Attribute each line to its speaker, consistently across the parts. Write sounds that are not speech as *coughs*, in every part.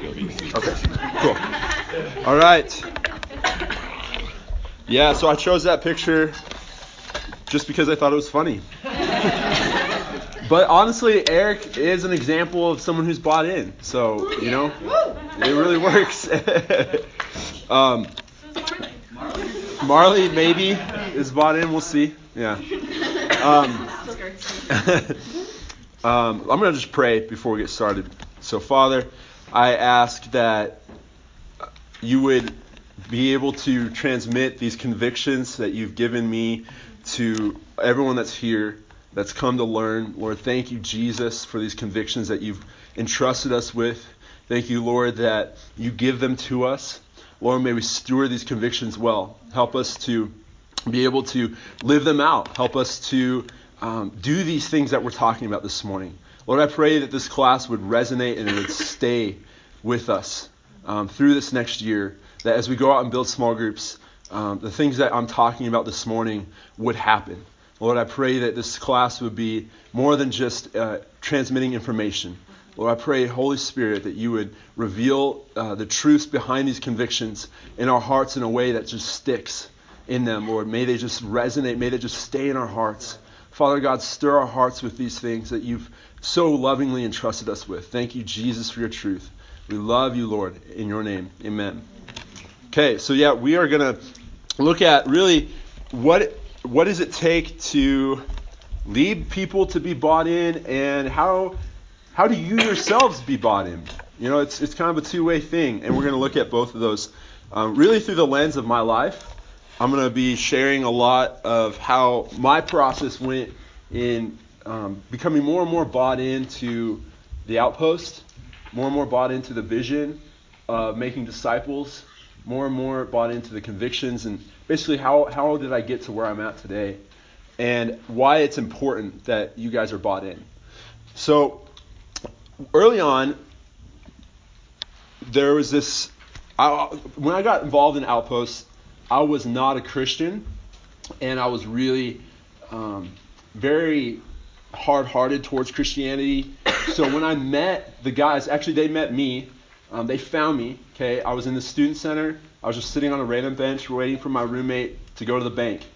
Speaker 1: to go easy.
Speaker 2: Okay, cool. All right. Yeah, so I chose that picture just because I thought it was funny. but honestly, Eric is an example of someone who's bought in. So, you know, it really works. *laughs* um, Marley maybe is bought in. We'll see. Yeah. Um, *laughs* um, I'm going to just pray before we get started. So, Father, I ask that you would be able to transmit these convictions that you've given me to everyone that's here, that's come to learn. Lord, thank you, Jesus, for these convictions that you've entrusted us with. Thank you, Lord, that you give them to us. Lord, may we steward these convictions well. Help us to be able to live them out. Help us to um, do these things that we're talking about this morning. Lord, I pray that this class would resonate and it would stay with us um, through this next year. That as we go out and build small groups, um, the things that I'm talking about this morning would happen. Lord, I pray that this class would be more than just uh, transmitting information. Lord, I pray, Holy Spirit, that you would reveal uh, the truths behind these convictions in our hearts in a way that just sticks in them, Lord. May they just resonate. May they just stay in our hearts. Father God, stir our hearts with these things that you've so lovingly entrusted us with. Thank you, Jesus, for your truth. We love you, Lord. In your name, amen. Okay, so yeah, we are going to look at really what what does it take to lead people to be bought in and how how do you yourselves be bought in? You know, it's, it's kind of a two way thing, and we're going to look at both of those um, really through the lens of my life. I'm going to be sharing a lot of how my process went in um, becoming more and more bought into the outpost, more and more bought into the vision of making disciples, more and more bought into the convictions, and basically how, how did I get to where I'm at today, and why it's important that you guys are bought in. So, early on, there was this. I, when I got involved in Outposts, I was not a Christian, and I was really um, very hard-hearted towards Christianity. So when I met the guys, actually they met me. Um, they found me. Okay, I was in the student center. I was just sitting on a random bench waiting for my roommate to go to the bank,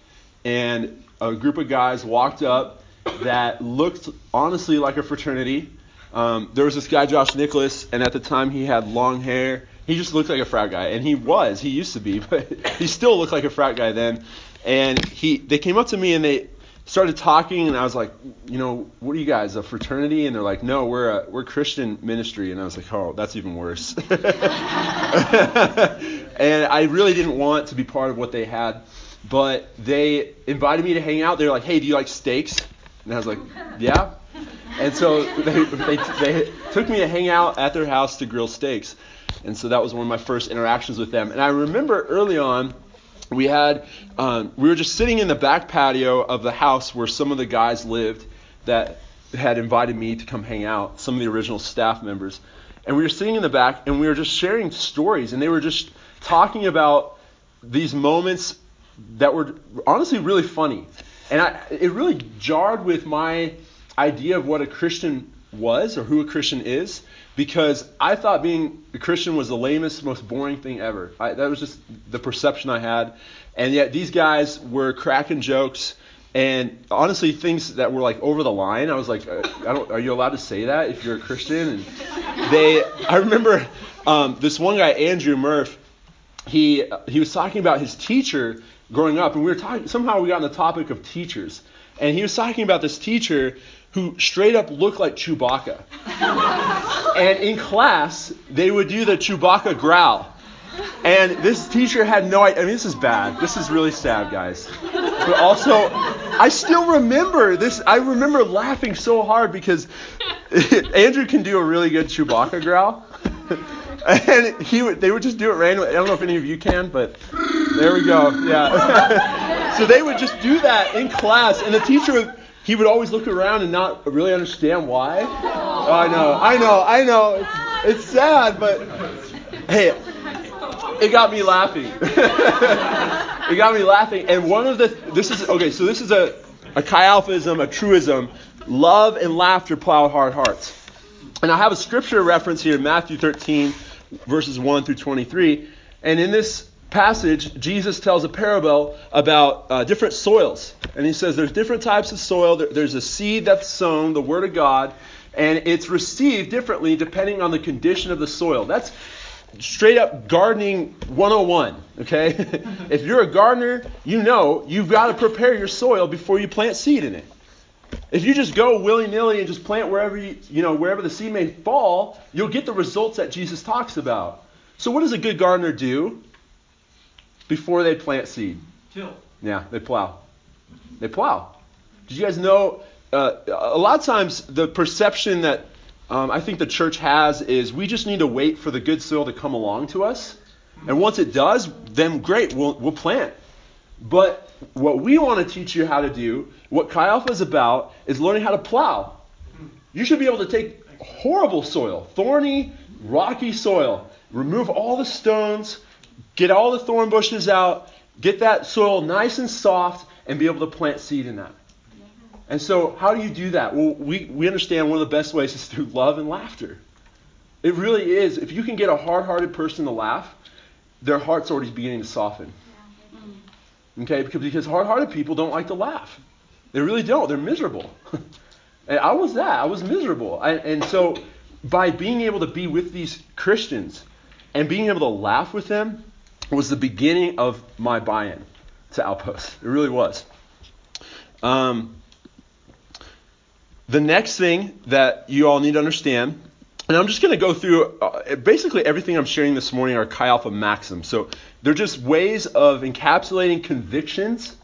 Speaker 2: and a group of guys walked up that looked honestly like a fraternity. Um, there was this guy, Josh Nicholas, and at the time he had long hair. He just looked like a frat guy, and he was. He used to be, *laughs* but he still looked like a frat guy then. And he, they came up to me and they started talking, and I was like, you know, what are you guys, a fraternity? And they're like, no, we're a we're Christian ministry. And I was like, oh, that's even worse. *laughs* and I really didn't want to be part of what they had, but they invited me to hang out. They were like, hey, do you like steaks? And I was like, yeah. And so they, they, they took me to hang out at their house to grill steaks. And so that was one of my first interactions with them. And I remember early on, we had um, we were just sitting in the back patio of the house where some of the guys lived that had invited me to come hang out. Some of the original staff members, and we were sitting in the back and we were just sharing stories, and they were just talking about these moments that were honestly really funny, and I, it really jarred with my idea of what a Christian was or who a Christian is because I thought being a Christian was the lamest, most boring thing ever. I, that was just the perception I had. And yet these guys were cracking jokes and honestly things that were like over the line. I was like, uh, I don't, are you allowed to say that if you're a Christian? And they, I remember um, this one guy, Andrew Murph. He he was talking about his teacher growing up, and we were talking. Somehow we got on the topic of teachers, and he was talking about this teacher who straight up looked like Chewbacca. and in class, they would do the Chewbacca growl. And this teacher had no idea. I mean, this is bad. This is really sad, guys. But also, I still remember this. I remember laughing so hard because *laughs* Andrew can do a really good Chewbacca growl. *laughs* and he would, they would just do it randomly. I don't know if any of you can, but there we go. Yeah. *laughs* so they would just do that in class, and the teacher would he would always look around and not really understand why. Oh, I know, I know, I know. It's, it's sad, but hey, it got me laughing. *laughs* it got me laughing. And one of the this is okay. So this is a a chi alphaism, a truism. Love and laughter plow hard hearts. And I have a scripture reference here, Matthew 13, verses 1 through 23. And in this passage, Jesus tells a parable about uh, different soils. And he says there's different types of soil. There's a seed that's sown, the Word of God, and it's received differently depending on the condition of the soil. That's straight up gardening 101, okay? *laughs* if you're a gardener, you know you've got to prepare your soil before you plant seed in it. If you just go willy-nilly and just plant wherever you, you know wherever the seed may fall, you'll get the results that Jesus talks about. So what does a good gardener do before they plant seed?
Speaker 1: Till.
Speaker 2: Yeah, they plow. They plow. Did you guys know? Uh, a lot of times the perception that um, I think the church has is we just need to wait for the good soil to come along to us, and once it does, then great, we'll we'll plant. But what we want to teach you how to do, what Chi Alpha is about, is learning how to plow. You should be able to take horrible soil, thorny, rocky soil, remove all the stones, get all the thorn bushes out, get that soil nice and soft, and be able to plant seed in that. And so, how do you do that? Well, we, we understand one of the best ways is through love and laughter. It really is. If you can get a hard hearted person to laugh, their heart's already beginning to soften. Okay, because, because hard hearted people don't like to laugh. They really don't. They're miserable. *laughs* and I was that. I was miserable. I, and so by being able to be with these Christians and being able to laugh with them was the beginning of my buy in to Outpost. It really was. Um, the next thing that you all need to understand and I'm just going to go through uh, basically everything I'm sharing this morning are Chi Alpha maxims. So they're just ways of encapsulating convictions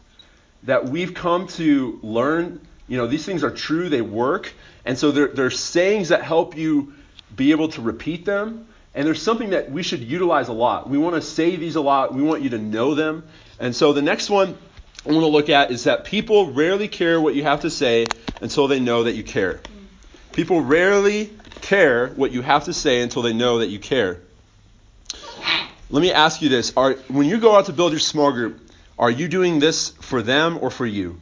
Speaker 2: that we've come to learn. You know, these things are true, they work. And so they're, they're sayings that help you be able to repeat them. And there's something that we should utilize a lot. We want to say these a lot, we want you to know them. And so the next one I want to look at is that people rarely care what you have to say until they know that you care. People rarely care what you have to say until they know that you care. Let me ask you this. Are, when you go out to build your small group, are you doing this for them or for you?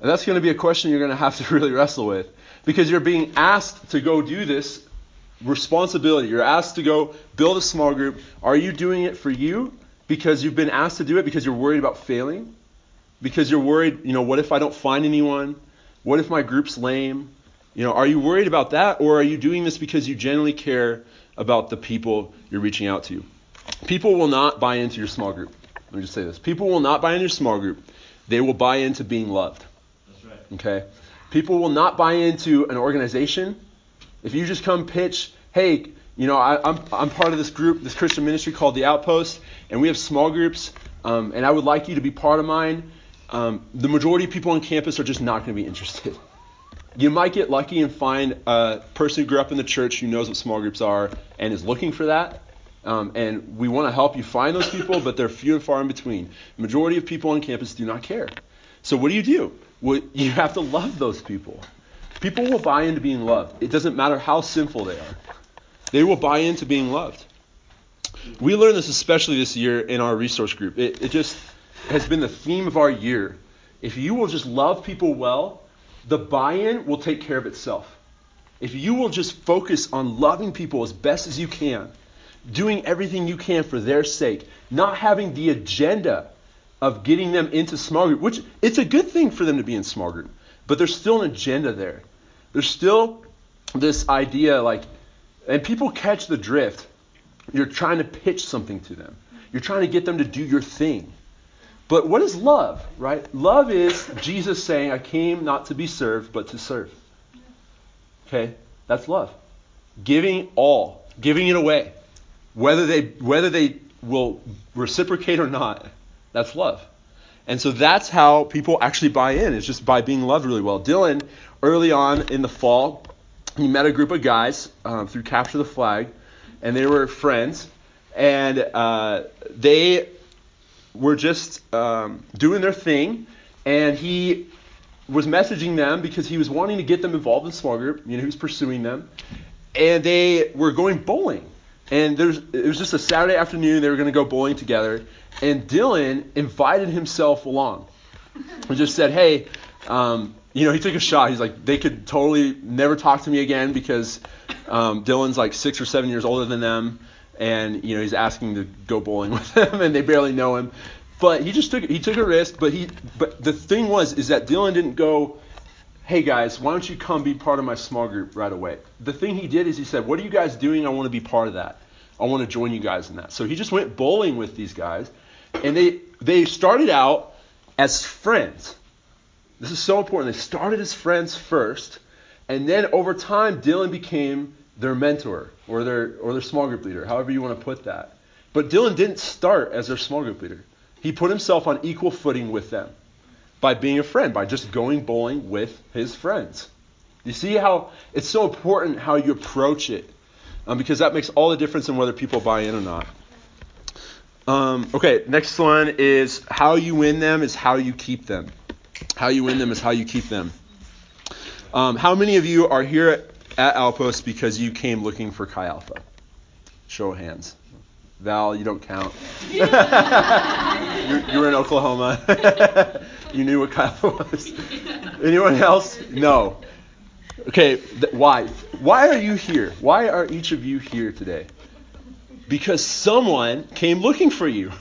Speaker 2: And that's going to be a question you're going to have to *laughs* really wrestle with because you're being asked to go do this responsibility. You're asked to go build a small group. Are you doing it for you because you've been asked to do it because you're worried about failing? Because you're worried, you know, what if I don't find anyone? What if my group's lame? You know, are you worried about that, or are you doing this because you genuinely care about the people you're reaching out to? People will not buy into your small group. Let me just say this: people will not buy into your small group. They will buy into being loved.
Speaker 1: That's right.
Speaker 2: Okay. People will not buy into an organization. If you just come pitch, hey, you know, I, am I'm, I'm part of this group, this Christian ministry called the Outpost, and we have small groups, um, and I would like you to be part of mine. Um, the majority of people on campus are just not going to be interested. *laughs* You might get lucky and find a person who grew up in the church who knows what small groups are and is looking for that. Um, and we want to help you find those people, but they're few and far in between. The majority of people on campus do not care. So what do you do? Well, you have to love those people. People will buy into being loved. It doesn't matter how sinful they are. They will buy into being loved. We learned this especially this year in our resource group. It, it just has been the theme of our year. If you will just love people well, the buy in will take care of itself. If you will just focus on loving people as best as you can, doing everything you can for their sake, not having the agenda of getting them into small group, which it's a good thing for them to be in small group, but there's still an agenda there. There's still this idea like, and people catch the drift. You're trying to pitch something to them. You're trying to get them to do your thing. But what is love, right? Love is Jesus saying, I came not to be served, but to serve. Okay? That's love. Giving all, giving it away. Whether they whether they will reciprocate or not, that's love. And so that's how people actually buy in, is just by being loved really well. Dylan, early on in the fall, he met a group of guys um, through Capture the Flag, and they were friends. And uh, they were just um, doing their thing, and he was messaging them because he was wanting to get them involved in small group. You know, he was pursuing them, and they were going bowling. And there's, it was just a Saturday afternoon. They were going to go bowling together, and Dylan invited himself along. and just said, "Hey, um, you know, he took a shot. He's like, they could totally never talk to me again because um, Dylan's like six or seven years older than them, and you know he's asking to go bowling *laughs* with them, and they barely know him. But he just took he took a risk. But he but the thing was is that Dylan didn't go, hey guys, why don't you come be part of my small group right away? The thing he did is he said, what are you guys doing? I want to be part of that. I want to join you guys in that. So he just went bowling with these guys, and they they started out as friends. This is so important. They started as friends first, and then over time, Dylan became their mentor or their or their small group leader, however you want to put that. But Dylan didn't start as their small group leader. He put himself on equal footing with them by being a friend, by just going bowling with his friends. You see how it's so important how you approach it, um, because that makes all the difference in whether people buy in or not. Um, okay, next one is how you win them is how you keep them. How you win them is how you keep them. Um, how many of you are here at, at Outpost because you came looking for Chi Alpha? Show of hands. Val, you don't count. you, you were in Oklahoma. *laughs* you knew what Chi Alpha was. Anyone else? No. Okay, th- why? Why are you here? Why are each of you here today? Because someone came looking for you.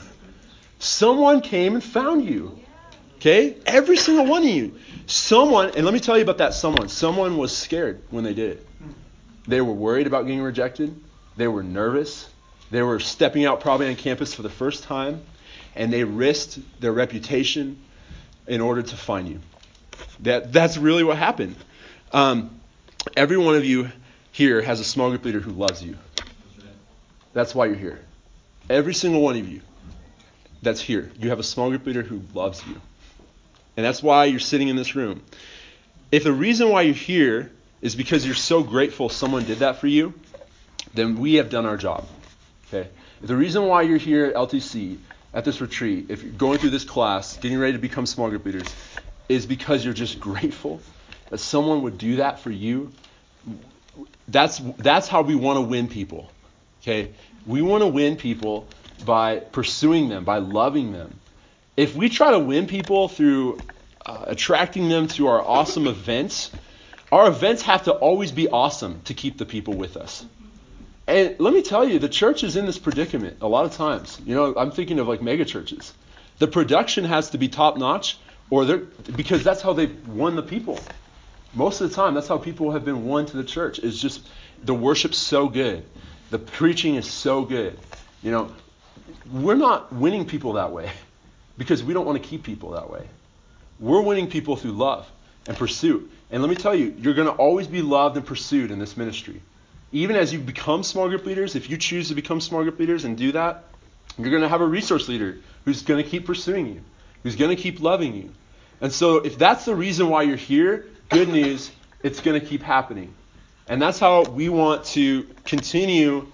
Speaker 2: Someone came and found you. Okay? Every single one of you. Someone, and let me tell you about that someone. Someone was scared when they did it. They were worried about getting rejected. They were nervous. They were stepping out probably on campus for the first time. And they risked their reputation in order to find you. That, that's really what happened. Um, every one of you here has a small group leader who loves you. That's why you're here. Every single one of you that's here, you have a small group leader who loves you. And that's why you're sitting in this room. If the reason why you're here is because you're so grateful someone did that for you, then we have done our job. Okay? If the reason why you're here at LTC, at this retreat, if you're going through this class, getting ready to become small group leaders, is because you're just grateful that someone would do that for you, that's that's how we want to win people. Okay? We want to win people by pursuing them, by loving them, if we try to win people through uh, attracting them to our awesome events, our events have to always be awesome to keep the people with us. And let me tell you, the church is in this predicament a lot of times. You know, I'm thinking of like mega churches. The production has to be top notch, or they're because that's how they've won the people. Most of the time, that's how people have been won to the church. Is just the worship's so good, the preaching is so good. You know, we're not winning people that way *laughs* because we don't want to keep people that way. We're winning people through love and pursuit. And let me tell you, you're going to always be loved and pursued in this ministry. Even as you become small group leaders, if you choose to become small group leaders and do that, you're going to have a resource leader who's going to keep pursuing you, who's going to keep loving you. And so, if that's the reason why you're here, good news, it's going to keep happening. And that's how we want to continue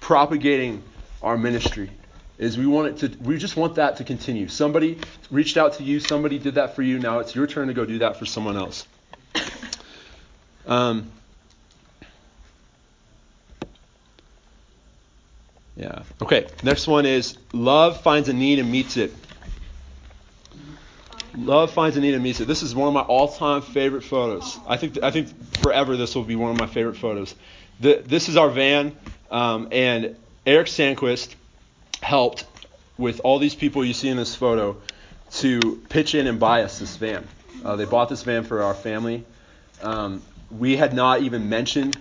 Speaker 2: propagating our ministry is we want it to we just want that to continue. Somebody reached out to you somebody did that for you now it's your turn to go do that for someone else. Um, yeah. Okay next one is love finds a need and meets it. Love finds a need and meets it. This is one of my all-time favorite photos. I think i think forever this will be one of my favorite photos. The, this is our van um, and eric sandquist helped with all these people you see in this photo to pitch in and buy us this van. Uh, they bought this van for our family. Um, we had not even mentioned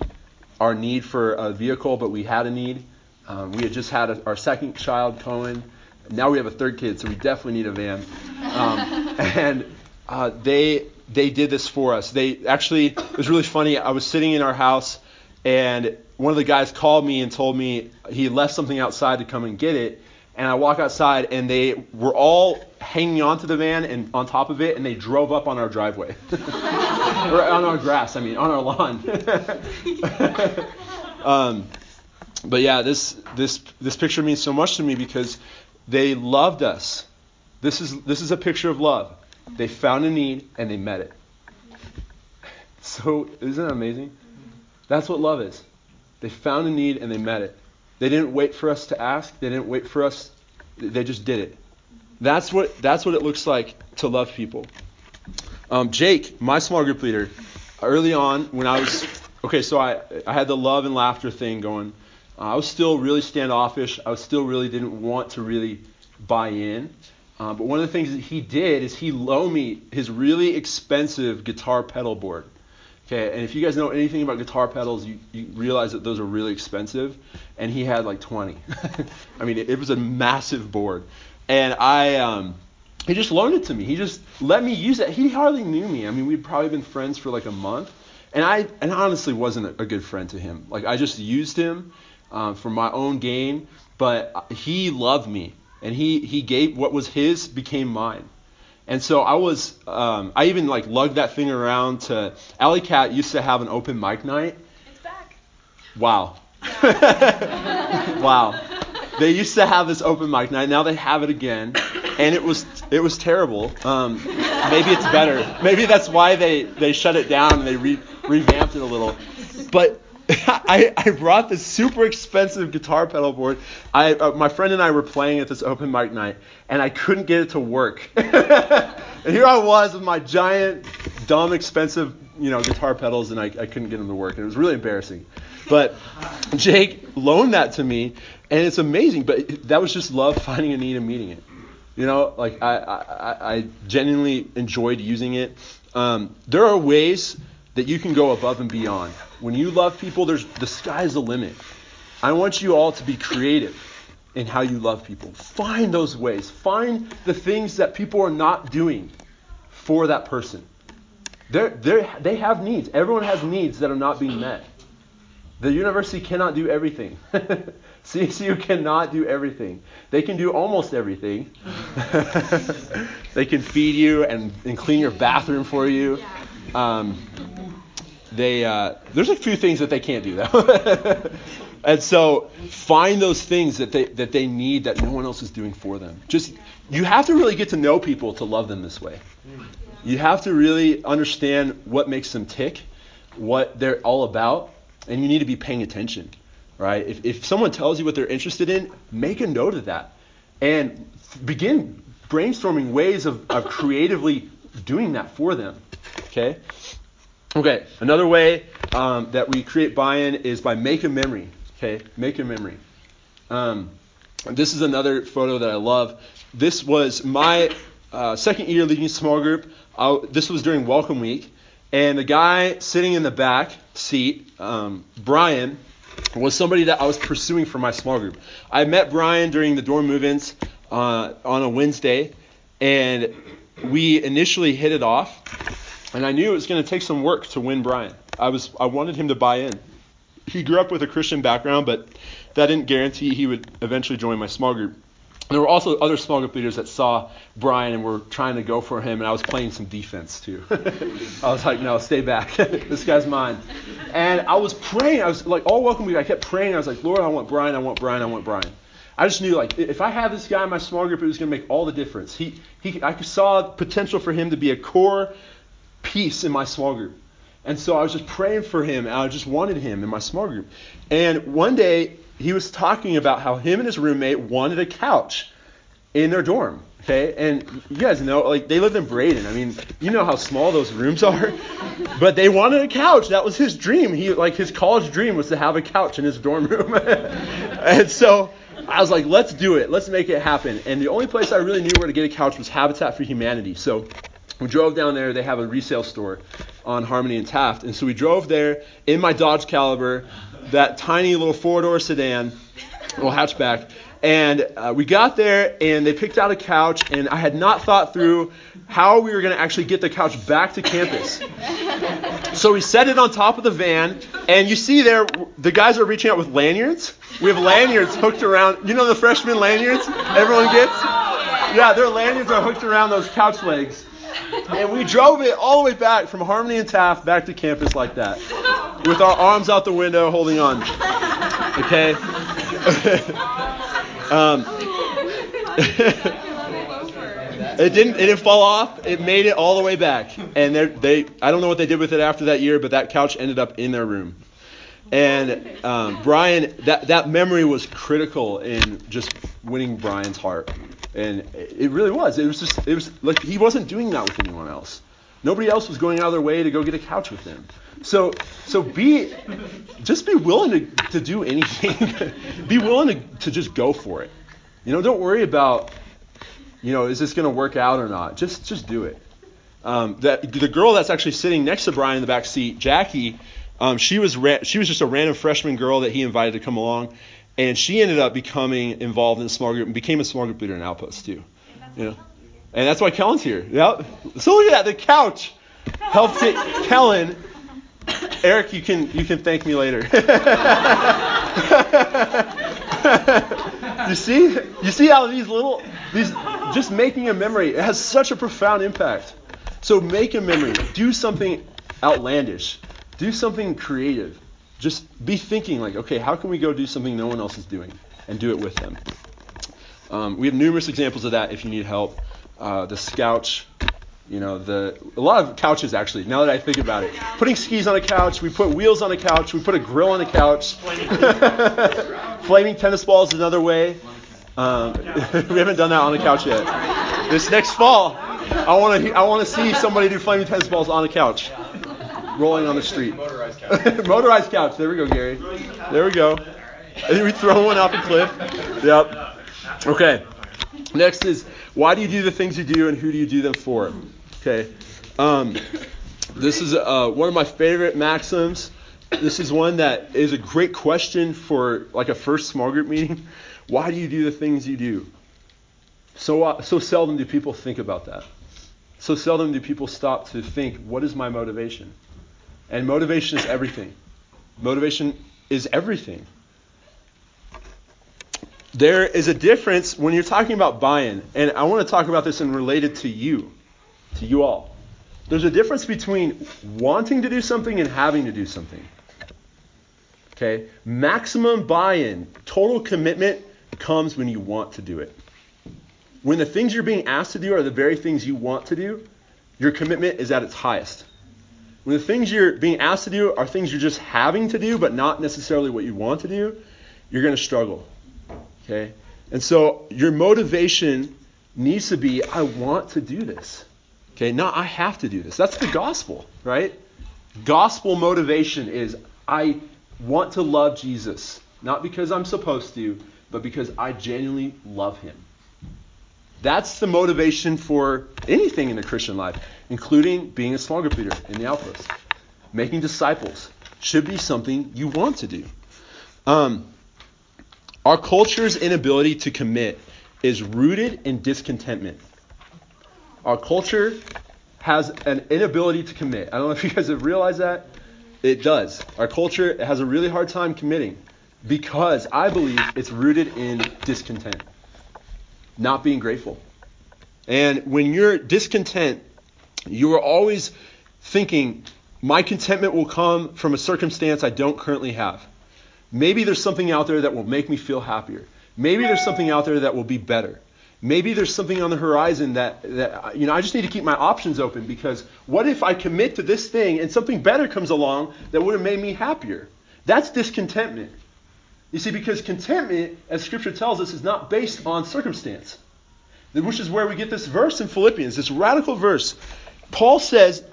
Speaker 2: our need for a vehicle, but we had a need. Um, we had just had a, our second child, Cohen. Now we have a third kid, so we definitely need a van. Um, *laughs* and uh, they they did this for us. They actually it was really funny. I was sitting in our house, and one of the guys called me and told me he left something outside to come and get it. And I walk outside, and they were all hanging onto the van and on top of it, and they drove up on our driveway, *laughs* or on our grass. I mean, on our lawn. *laughs* um, but yeah, this this this picture means so much to me because they loved us. This is this is a picture of love. They found a need and they met it. So isn't that amazing? That's what love is. They found a need and they met it. They didn't wait for us to ask. They didn't wait for us. They just did it. That's what that's what it looks like to love people. Um, Jake, my small group leader, early on when I was okay, so I I had the love and laughter thing going. Uh, I was still really standoffish. I was still really didn't want to really buy in. Uh, but one of the things that he did is he loaned me his really expensive guitar pedal board. Okay, and if you guys know anything about guitar pedals, you, you realize that those are really expensive. And he had like 20. *laughs* I mean, it, it, was a massive board. And I, um, he just loaned it to me. He just let me use it. He hardly knew me. I mean, we'd probably been friends for like a month. And I, and honestly wasn't a, a good friend to him. Like, I just used him um, for my own gain. But he loved me. And he, he gave what was his became mine. And so I was, um, I even like lugged that thing around to. Alley Cat used to have an open mic night.
Speaker 1: It's back.
Speaker 2: Wow. *laughs* wow. They used to have this open mic night. Now they have it again, and it was it was terrible. Um, maybe it's better. Maybe that's why they they shut it down and they re, revamped it a little. But *laughs* I, I brought this super expensive guitar pedal board. I, uh, my friend and I were playing at this open mic night, and I couldn't get it to work. *laughs* and here I was with my giant, dumb, expensive, you know, guitar pedals, and I, I couldn't get them to work. And it was really embarrassing. But *laughs* Jake loaned that to me, and it's amazing. But that was just love finding a need and meeting it. You know, like I, I, I genuinely enjoyed using it. Um, there are ways that you can go above and beyond. When you love people, there's the sky's the limit. I want you all to be creative in how you love people. Find those ways. Find the things that people are not doing for that person. They're, they're, they have needs. Everyone has needs that are not being met. The university cannot do everything. *laughs* CSU cannot do everything. They can do almost everything. *laughs* they can feed you and, and clean your bathroom for you. Um, they uh, there's a few things that they can't do though. *laughs* and so find those things that they that they need that no one else is doing for them. Just you have to really get to know people to love them this way. You have to really understand what makes them tick, what they're all about, and you need to be paying attention. Right? If if someone tells you what they're interested in, make a note of that and begin brainstorming ways of, of creatively doing that for them. Okay? Okay, another way um, that we create buy-in is by make a memory. Okay, make a memory. Um, this is another photo that I love. This was my uh, second year leading small group. I, this was during Welcome Week, and the guy sitting in the back seat, um, Brian, was somebody that I was pursuing for my small group. I met Brian during the dorm move-ins uh, on a Wednesday, and we initially hit it off and I knew it was going to take some work to win Brian. I was I wanted him to buy in. He grew up with a Christian background, but that didn't guarantee he would eventually join my small group. there were also other small group leaders that saw Brian and were trying to go for him, and I was playing some defense too. *laughs* I was like, no, stay back. *laughs* this guy's mine. And I was praying. I was like, all welcome week, I kept praying. I was like, Lord, I want Brian. I want Brian. I want Brian. I just knew like if I have this guy in my small group, it was going to make all the difference. He, he, I saw potential for him to be a core piece in my small group. And so I was just praying for him, and I just wanted him in my small group. And one day, he was talking about how him and his roommate wanted a couch in their dorm. Okay, and you guys know, like they lived in Braiden. I mean, you know how small those rooms are. *laughs* But they wanted a couch. That was his dream. He like his college dream was to have a couch in his dorm room. *laughs* and so I was like, let's do it. Let's make it happen. And the only place I really knew where to get a couch was Habitat for Humanity. So we drove down there. They have a resale store on Harmony and Taft. And so we drove there in my Dodge Caliber, that tiny little four door sedan, little hatchback. And uh, we got there and they picked out a couch, and I had not thought through how we were going to actually get the couch back to campus. So we set it on top of the van, and you see there, the guys are reaching out with lanyards. We have lanyards hooked around, you know the freshman lanyards everyone gets? Yeah, their lanyards are hooked around those couch legs *laughs* and we drove it all the way back from Harmony and Taft back to campus like that, with our arms out the window holding on. Okay. *laughs* um, *laughs* it didn't. It didn't fall off. It made it all the way back, and they. I don't know what they did with it after that year, but that couch ended up in their room. And um, Brian, that that memory was critical in just winning Brian's heart. And it really was. It was just, it was like he wasn't doing that with anyone else. Nobody else was going out of their way to go get a couch with him. So, so be, just be willing to, to do anything. *laughs* be willing to, to just go for it. You know, don't worry about, you know, is this going to work out or not? Just, just do it. Um, that the girl that's actually sitting next to Brian in the back seat, Jackie, um, she was ra- she was just a random freshman girl that he invited to come along, and she ended up becoming involved in a small group and became a small group leader in Outpost too. You know, and that's why Kellen's here. Yep. So look at that. The couch helped it. *laughs* Kellen. Eric, you can you can thank me later. *laughs* you see, you see how these little these just making a memory it has such a profound impact. So make a memory. Do something outlandish. Do something creative. Just be thinking like, okay, how can we go do something no one else is doing, and do it with them. Um, we have numerous examples of that. If you need help, uh, the Scouch, you know, the a lot of couches actually. Now that I think about it, putting skis on a couch, we put wheels on a couch, we put a grill on a couch. *laughs* Flaming tennis balls is another way. Um, *laughs* we haven't done that on a couch yet. This next fall, I want to I want to see somebody do flaming tennis balls on a couch, rolling on the street. *laughs*
Speaker 1: Motorized couch.
Speaker 2: Motorized couch. There we go, Gary. There we go. And we *laughs* throw one off a cliff. *laughs* Yep. Okay. Next is why do you do the things you do and who do you do them for? Okay. Um, this is uh, one of my favorite maxims. This is one that is a great question for like a first small group meeting. Why do you do the things you do? So uh, so seldom do people think about that. So seldom do people stop to think, what is my motivation? And motivation is everything. Motivation is everything. There is a difference when you're talking about buy-in, and I want to talk about this and related to you, to you all. There's a difference between wanting to do something and having to do something. Okay? Maximum buy-in, total commitment comes when you want to do it. When the things you're being asked to do are the very things you want to do, your commitment is at its highest. When the things you're being asked to do are things you're just having to do, but not necessarily what you want to do, you're going to struggle. Okay? And so your motivation needs to be I want to do this. Okay? Not I have to do this. That's the gospel, right? Gospel motivation is I want to love Jesus, not because I'm supposed to, but because I genuinely love him. That's the motivation for anything in the Christian life, including being a small group leader in the outpost. Making disciples should be something you want to do. Um, our culture's inability to commit is rooted in discontentment. Our culture has an inability to commit. I don't know if you guys have realized that. It does. Our culture has a really hard time committing because I believe it's rooted in discontent not being grateful. And when you're discontent, you are always thinking, my contentment will come from a circumstance I don't currently have. Maybe there's something out there that will make me feel happier. Maybe there's something out there that will be better. Maybe there's something on the horizon that, that you know I just need to keep my options open because what if I commit to this thing and something better comes along that would have made me happier? That's discontentment. You see, because contentment, as Scripture tells us, is not based on circumstance. Which is where we get this verse in Philippians, this radical verse. Paul says,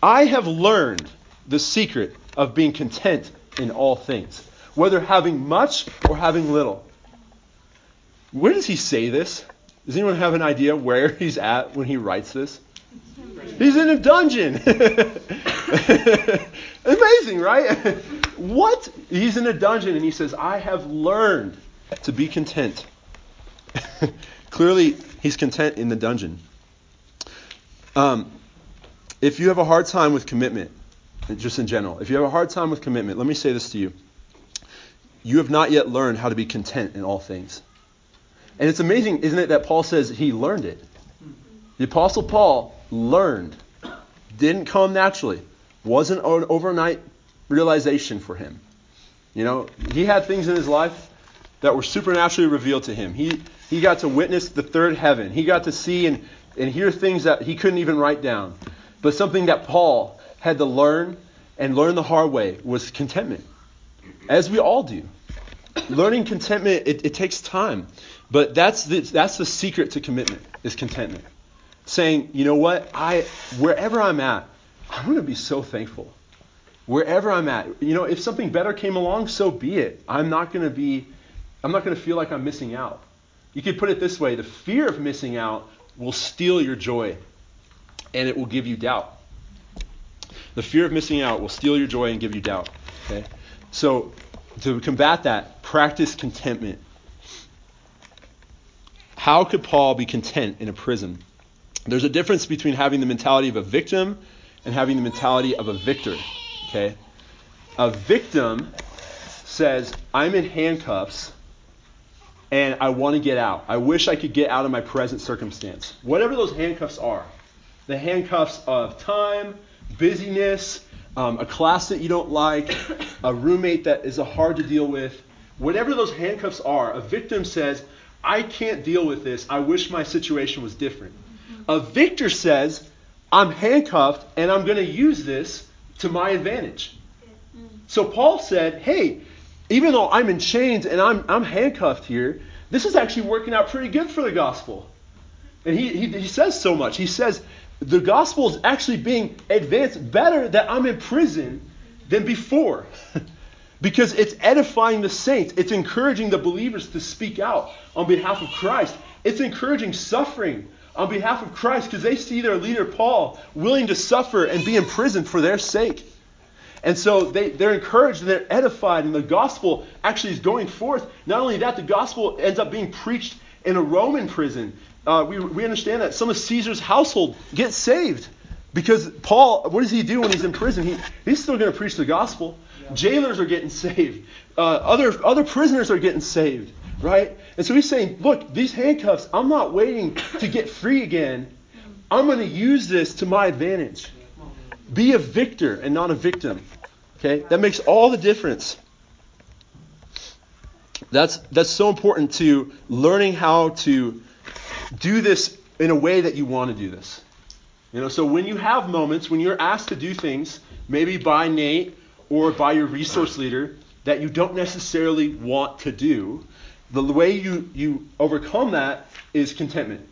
Speaker 2: I have learned the secret of being content in all things, whether having much or having little. Where does he say this? Does anyone have an idea where *laughs* he's at when he writes this? He's in a dungeon. *laughs* Amazing, right? *laughs* what? He's in a dungeon and he says, I have learned to be content. *laughs* Clearly, he's content in the dungeon. Um, if you have a hard time with commitment, just in general, if you have a hard time with commitment, let me say this to you. You have not yet learned how to be content in all things. And it's amazing, isn't it, that Paul says he learned it? The Apostle Paul learned. Didn't come naturally. Wasn't an overnight realization for him. You know, he had things in his life that were supernaturally revealed to him. He, he got to witness the third heaven. He got to see and, and hear things that he couldn't even write down. But something that Paul had to learn and learn the hard way was contentment, as we all do. Learning contentment, it, it takes time. But that's the, that's the secret to commitment, is contentment. saying, you know what? I wherever I'm at, I'm to be so thankful. Wherever I'm at, you know, if something better came along, so be it. I'm not going to be I'm not going to feel like I'm missing out. You could put it this way, the fear of missing out will steal your joy and it will give you doubt. The fear of missing out will steal your joy and give you doubt. Okay? So to combat that, practice contentment. How could Paul be content in a prison? There's a difference between having the mentality of a victim and having the mentality of a victor. Okay? A victim says, I'm in handcuffs and I want to get out. I wish I could get out of my present circumstance. Whatever those handcuffs are the handcuffs of time, busyness, um, a class that you don't like, a roommate that is hard to deal with, whatever those handcuffs are, a victim says, I can't deal with this. I wish my situation was different. A victor says, I'm handcuffed and I'm going to use this to my advantage. Mm. So Paul said, hey, even though I'm in chains and I'm, I'm handcuffed here, this is actually working out pretty good for the gospel. And he, he, he says so much. He says, the gospel is actually being advanced better that I'm in prison than before. *laughs* because it's edifying the saints. It's encouraging the believers to speak out on behalf of Christ. It's encouraging suffering on behalf of Christ because they see their leader Paul willing to suffer and be imprisoned for their sake. And so they, they're encouraged and they're edified, and the gospel actually is going forth. Not only that, the gospel ends up being preached in a Roman prison. Uh, we, we understand that some of Caesar's household get saved because Paul, what does he do when he's in prison? He, he's still going to preach the gospel. Yeah. Jailers are getting *laughs* saved. Uh, other, other prisoners are getting saved, right? And so he's saying, look, these handcuffs, I'm not waiting to get free again. I'm going to use this to my advantage. Be a victor and not a victim. Okay? That makes all the difference. That's, that's so important to learning how to do this in a way that you want to do this. You know, so when you have moments when you're asked to do things, maybe by Nate or by your resource leader, that you don't necessarily want to do, the way you, you overcome that is contentment.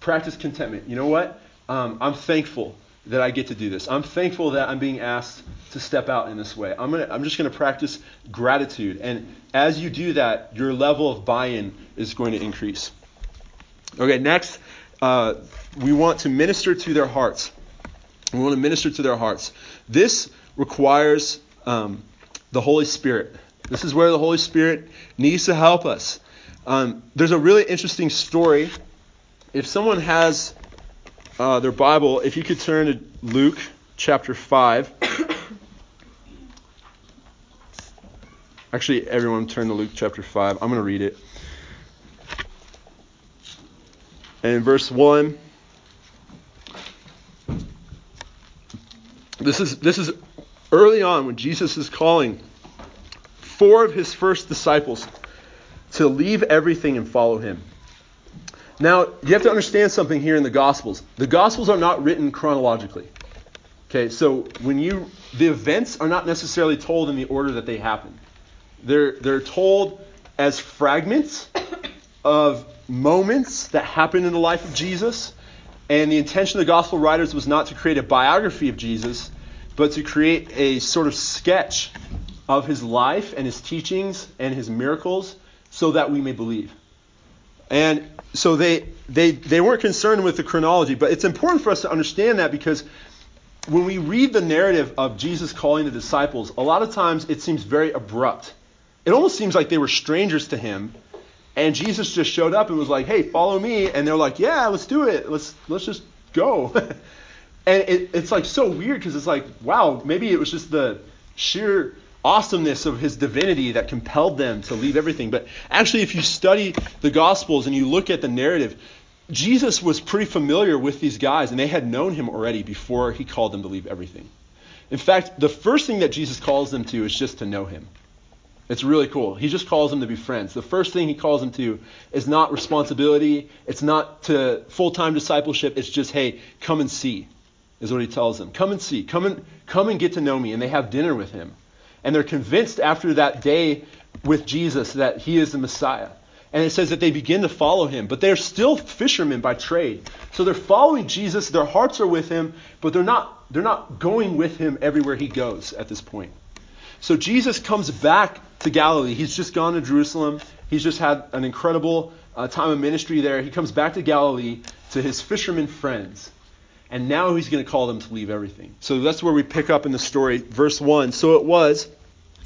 Speaker 2: Practice contentment. You know what? Um, I'm thankful that I get to do this. I'm thankful that I'm being asked to step out in this way. I'm, gonna, I'm just going to practice gratitude. And as you do that, your level of buy in is going to increase. Okay, next, uh, we want to minister to their hearts. We want to minister to their hearts. This requires um, the Holy Spirit. This is where the Holy Spirit needs to help us. Um, there's a really interesting story. If someone has uh, their Bible, if you could turn to Luke chapter 5. Actually, everyone turn to Luke chapter 5. I'm going to read it. And in verse 1, this is, this is early on when Jesus is calling four of his first disciples to leave everything and follow him. Now, you have to understand something here in the Gospels. The Gospels are not written chronologically. Okay, so when you the events are not necessarily told in the order that they happen. They're they're told as fragments of moments that happened in the life of Jesus. And the intention of the gospel writers was not to create a biography of Jesus, but to create a sort of sketch of his life and his teachings and his miracles so that we may believe. And so they, they, they weren't concerned with the chronology, but it's important for us to understand that because when we read the narrative of Jesus calling the disciples, a lot of times it seems very abrupt. It almost seems like they were strangers to him, and Jesus just showed up and was like, "Hey, follow me," and they're like, "Yeah, let's do it. Let's let's just go." *laughs* and it, it's like so weird because it's like, wow, maybe it was just the sheer awesomeness of his divinity that compelled them to leave everything. But actually, if you study the Gospels and you look at the narrative, Jesus was pretty familiar with these guys, and they had known him already before he called them to leave everything. In fact, the first thing that Jesus calls them to is just to know him. It's really cool. He just calls them to be friends. The first thing he calls them to is not responsibility, it's not to full time discipleship, it's just, hey, come and see, is what he tells them. Come and see. Come and, come and get to know me. And they have dinner with him. And they're convinced after that day with Jesus that he is the Messiah. And it says that they begin to follow him, but they're still fishermen by trade. So they're following Jesus, their hearts are with him, but they're not, they're not going with him everywhere he goes at this point. So Jesus comes back to Galilee. He's just gone to Jerusalem. He's just had an incredible uh, time of ministry there. He comes back to Galilee to his fishermen friends. And now he's going to call them to leave everything. So that's where we pick up in the story, verse 1. So it was,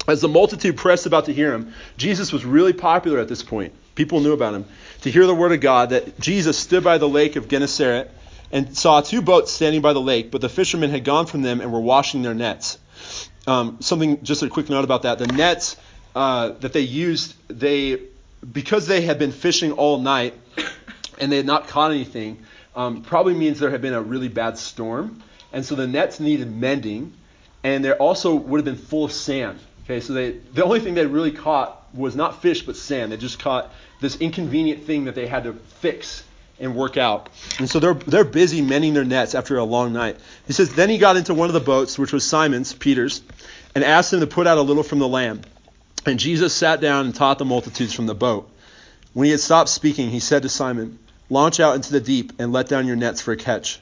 Speaker 2: as the multitude pressed about to hear him, Jesus was really popular at this point. People knew about him. To hear the word of God, that Jesus stood by the lake of Gennesaret and saw two boats standing by the lake, but the fishermen had gone from them and were washing their nets. Um, something, just a quick note about that. The nets uh, that they used, they because they had been fishing all night and they had not caught anything, um, probably means there had been a really bad storm, and so the nets needed mending, and there also would have been full of sand. Okay, so they the only thing they really caught was not fish but sand. They just caught this inconvenient thing that they had to fix and work out. And so they're they're busy mending their nets after a long night. He says, then he got into one of the boats, which was Simon's, Peter's, and asked him to put out a little from the land. And Jesus sat down and taught the multitudes from the boat. When he had stopped speaking, he said to Simon, Launch out into the deep and let down your nets for a catch.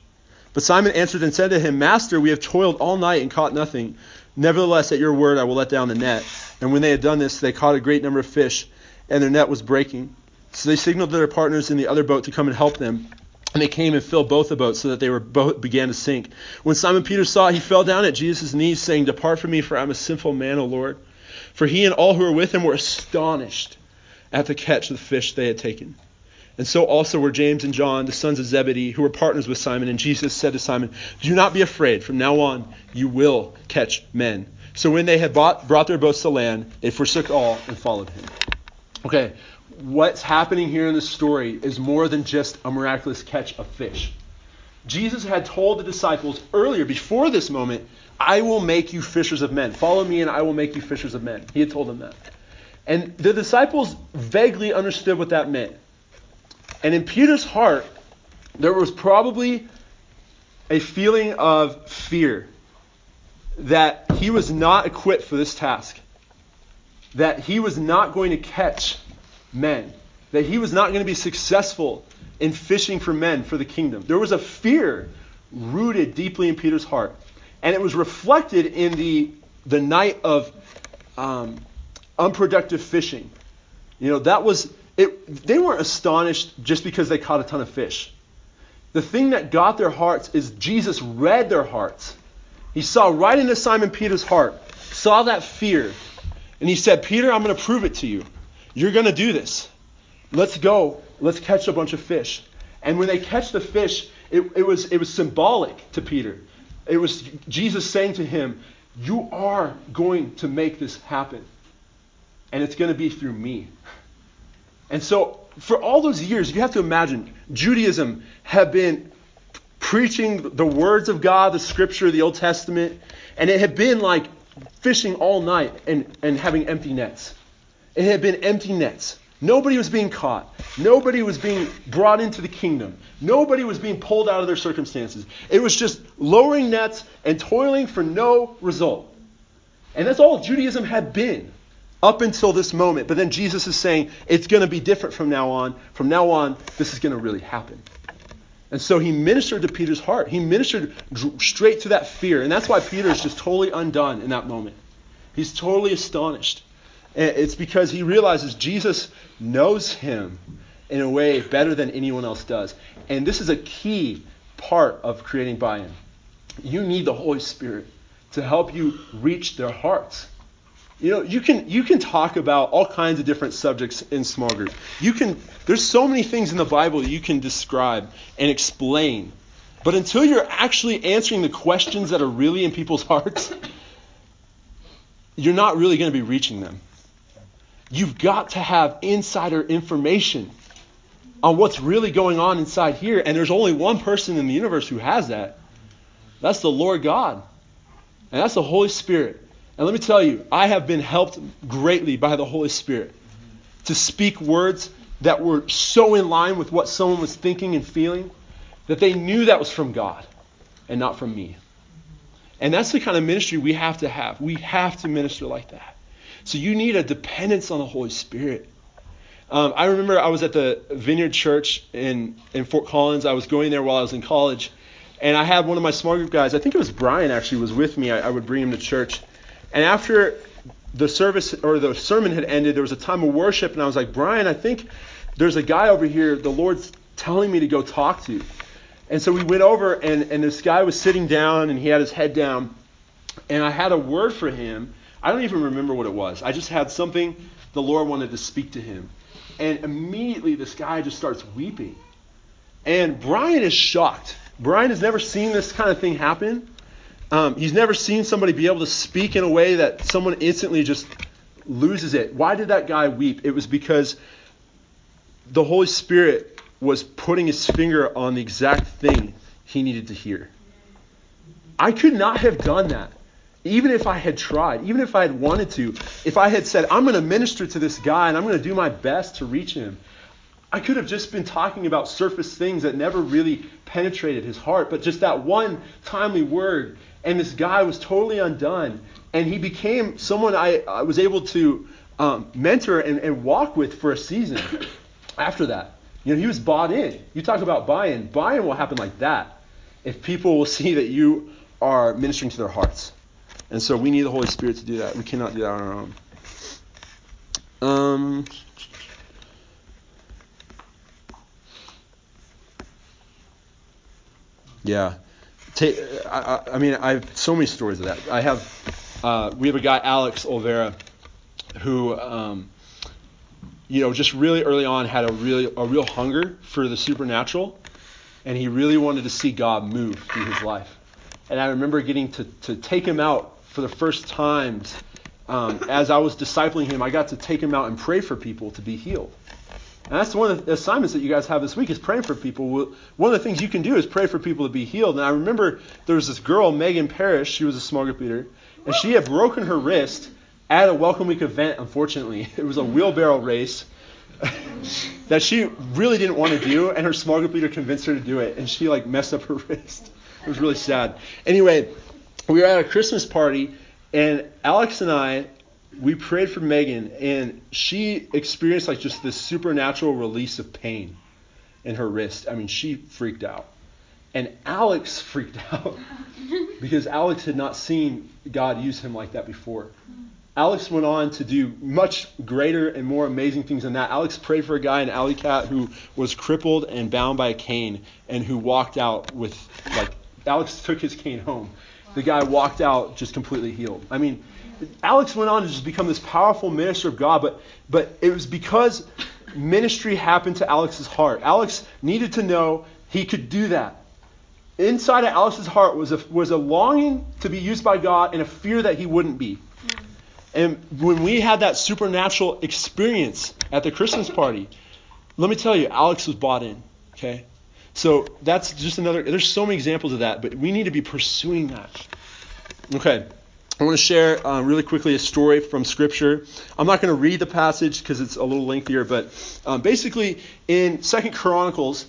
Speaker 2: But Simon answered and said to him, Master, we have toiled all night and caught nothing. Nevertheless, at your word I will let down the net. And when they had done this, they caught a great number of fish, and their net was breaking. So they signaled to their partners in the other boat to come and help them. And they came and filled both the boats so that they were both began to sink. When Simon Peter saw it, he fell down at Jesus' knees, saying, Depart from me, for I am a sinful man, O Lord. For he and all who were with him were astonished at the catch of the fish they had taken. And so also were James and John, the sons of Zebedee, who were partners with Simon. And Jesus said to Simon, Do not be afraid. From now on, you will catch men. So when they had bought, brought their boats to land, they forsook all and followed him. Okay, what's happening here in this story is more than just a miraculous catch of fish. Jesus had told the disciples earlier, before this moment, I will make you fishers of men. Follow me, and I will make you fishers of men. He had told them that. And the disciples vaguely understood what that meant. And in Peter's heart, there was probably a feeling of fear that he was not equipped for this task, that he was not going to catch men, that he was not going to be successful in fishing for men for the kingdom. There was a fear rooted deeply in Peter's heart. And it was reflected in the, the night of um, unproductive fishing. You know, that was, it, they weren't astonished just because they caught a ton of fish. The thing that got their hearts is Jesus read their hearts. He saw right into Simon Peter's heart, saw that fear, and he said, Peter, I'm going to prove it to you. You're going to do this. Let's go. Let's catch a bunch of fish. And when they catch the fish, it, it, was, it was symbolic to Peter. It was Jesus saying to him, You are going to make this happen. And it's going to be through me. And so, for all those years, you have to imagine Judaism had been preaching the words of God, the scripture, the Old Testament, and it had been like fishing all night and, and having empty nets. It had been empty nets. Nobody was being caught. Nobody was being brought into the kingdom. Nobody was being pulled out of their circumstances. It was just lowering nets and toiling for no result. And that's all Judaism had been up until this moment. But then Jesus is saying it's going to be different from now on. From now on, this is going to really happen. And so he ministered to Peter's heart. He ministered straight to that fear. And that's why Peter is just totally undone in that moment. He's totally astonished. It's because he realizes Jesus knows him in a way better than anyone else does. And this is a key part of creating buy in. You need the Holy Spirit to help you reach their hearts. You know, you can you can talk about all kinds of different subjects in small groups. You can there's so many things in the Bible you can describe and explain. But until you're actually answering the questions that are really in people's *laughs* hearts, you're not really going to be reaching them. You've got to have insider information on what's really going on inside here. And there's only one person in the universe who has that. That's the Lord God. And that's the Holy Spirit. And let me tell you, I have been helped greatly by the Holy Spirit to speak words that were so in line with what someone was thinking and feeling that they knew that was from God and not from me. And that's the kind of ministry we have to have. We have to minister like that. So you need a dependence on the Holy Spirit. Um, I remember I was at the Vineyard Church in, in Fort Collins. I was going there while I was in college. And I had one of my small group guys, I think it was Brian actually, was with me. I, I would bring him to church. And after the service or the sermon had ended, there was a time of worship. And I was like, Brian, I think there's a guy over here the Lord's telling me to go talk to. And so we went over, and, and this guy was sitting down, and he had his head down. And I had a word for him. I don't even remember what it was. I just had something the Lord wanted to speak to him. And immediately this guy just starts weeping. And Brian is shocked. Brian has never seen this kind of thing happen. Um, he's never seen somebody be able to speak in a way that someone instantly just loses it. Why did that guy weep? It was because the Holy Spirit was putting his finger on the exact thing he needed to hear. I could not have done that. Even if I had tried, even if I had wanted to, if I had said, I'm going to minister to this guy and I'm going to do my best to reach him, I could have just been talking about surface things that never really penetrated his heart. But just that one timely word, and this guy was totally undone. And he became someone I, I was able to um, mentor and, and walk with for a season *clears throat* after that. You know, he was bought in. You talk about buy-in. Buy-in will happen like that if people will *laughs* see that you are ministering to their hearts. And so we need the Holy Spirit to do that. We cannot do that on our own. Um, yeah. I, I, mean, I have so many stories of that. I have, uh, we have a guy, Alex Olvera, who, um, you know, just really early on had a really a real hunger for the supernatural, and he really wanted to see God move through his life. And I remember getting to, to take him out for the first times, um, as I was discipling him, I got to take him out and pray for people to be healed. And that's one of the assignments that you guys have this week is praying for people. One of the things you can do is pray for people to be healed. And I remember there was this girl, Megan Parrish, she was a small group leader, and she had broken her wrist at a Welcome Week event, unfortunately. *laughs* It was a wheelbarrow race *laughs* that she really didn't want to do, and her small group leader convinced her to do it, and she like messed up her *laughs* wrist. It was really sad. Anyway, we were at a Christmas party, and Alex and I, we prayed for Megan, and she experienced like just this supernatural release of pain in her wrist. I mean, she freaked out. And Alex *laughs* freaked out *laughs* because Alex had not seen God use him like that before. Alex went on to do much greater and more amazing things than that. Alex prayed for a guy in Alley Cat who was crippled and bound by a cane and who walked out with like Alex took his cane home the guy walked out just completely healed. I mean, Alex went on to just become this powerful minister of God, but but it was because ministry happened to Alex's heart. Alex needed to know he could do that. Inside of Alex's heart was a, was a longing to be used by God and a fear that he wouldn't be. And when we had that supernatural experience at the Christmas party, let me tell you, Alex was bought in. Okay? So that's just another, there's so many examples of that, but we need to be pursuing that. Okay. I want to share uh, really quickly a story from Scripture. I'm not going to read the passage because it's a little lengthier, but um, basically in Second Chronicles,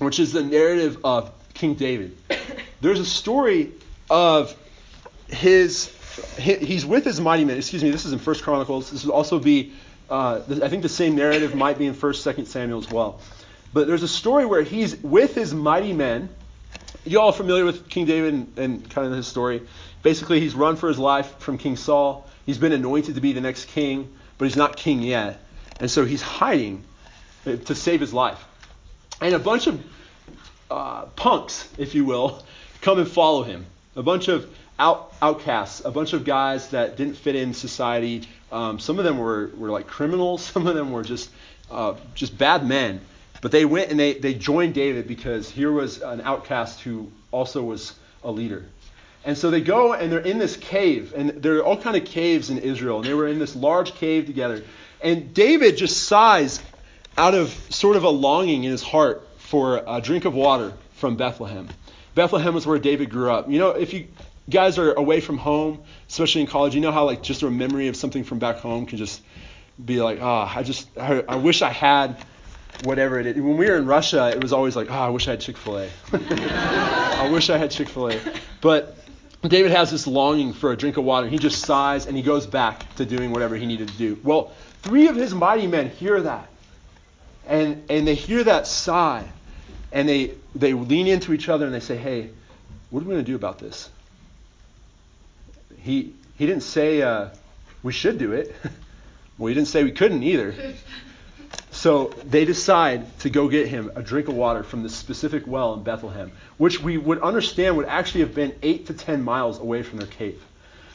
Speaker 2: which is the narrative of King David, *coughs* there's a story of his. He's with his mighty men. Excuse me. This is in First Chronicles. This would also be. Uh, I think the same narrative might be in First, Second Samuel as well. But there's a story where he's with his mighty men. You all familiar with King David and, and kind of his story? Basically, he's run for his life from King Saul. He's been anointed to be the next king, but he's not king yet. And so he's hiding to save his life. And a bunch of uh, punks, if you will, come and follow him. A bunch of out, outcasts, a bunch of guys that didn't fit in society. Um, some of them were, were like criminals. *laughs* Some of them were just uh, just bad men. But they went and they, they joined David because here was an outcast who also was a leader. And so they go and they're in this cave, and there are all kind of caves in Israel, and they were in this large cave together. And David just sighs out of sort of a longing in his heart for a drink of water from Bethlehem. Bethlehem was where David grew up. You know, if you guys are away from home, especially in college, you know how like just a memory of something from back home can just be like, ah, oh, I just I, I wish I had whatever it is. When we were in Russia, it was always like, oh, I wish I had Chick fil A. *laughs* I wish I had Chick fil A. But David has this longing for a drink of water. He just sighs and he goes back to doing whatever he needed to do. Well, three of his mighty men hear that. And, and they hear that sigh, and they, they lean into each other and they say, Hey, what are we going to do about this? He, he didn't say uh, we should do it. *laughs* well, he didn't say we couldn't either. *laughs* So they decide to go get him a drink of water from this specific well in Bethlehem, which we would understand would actually have been 8 to 10 miles away from their cave.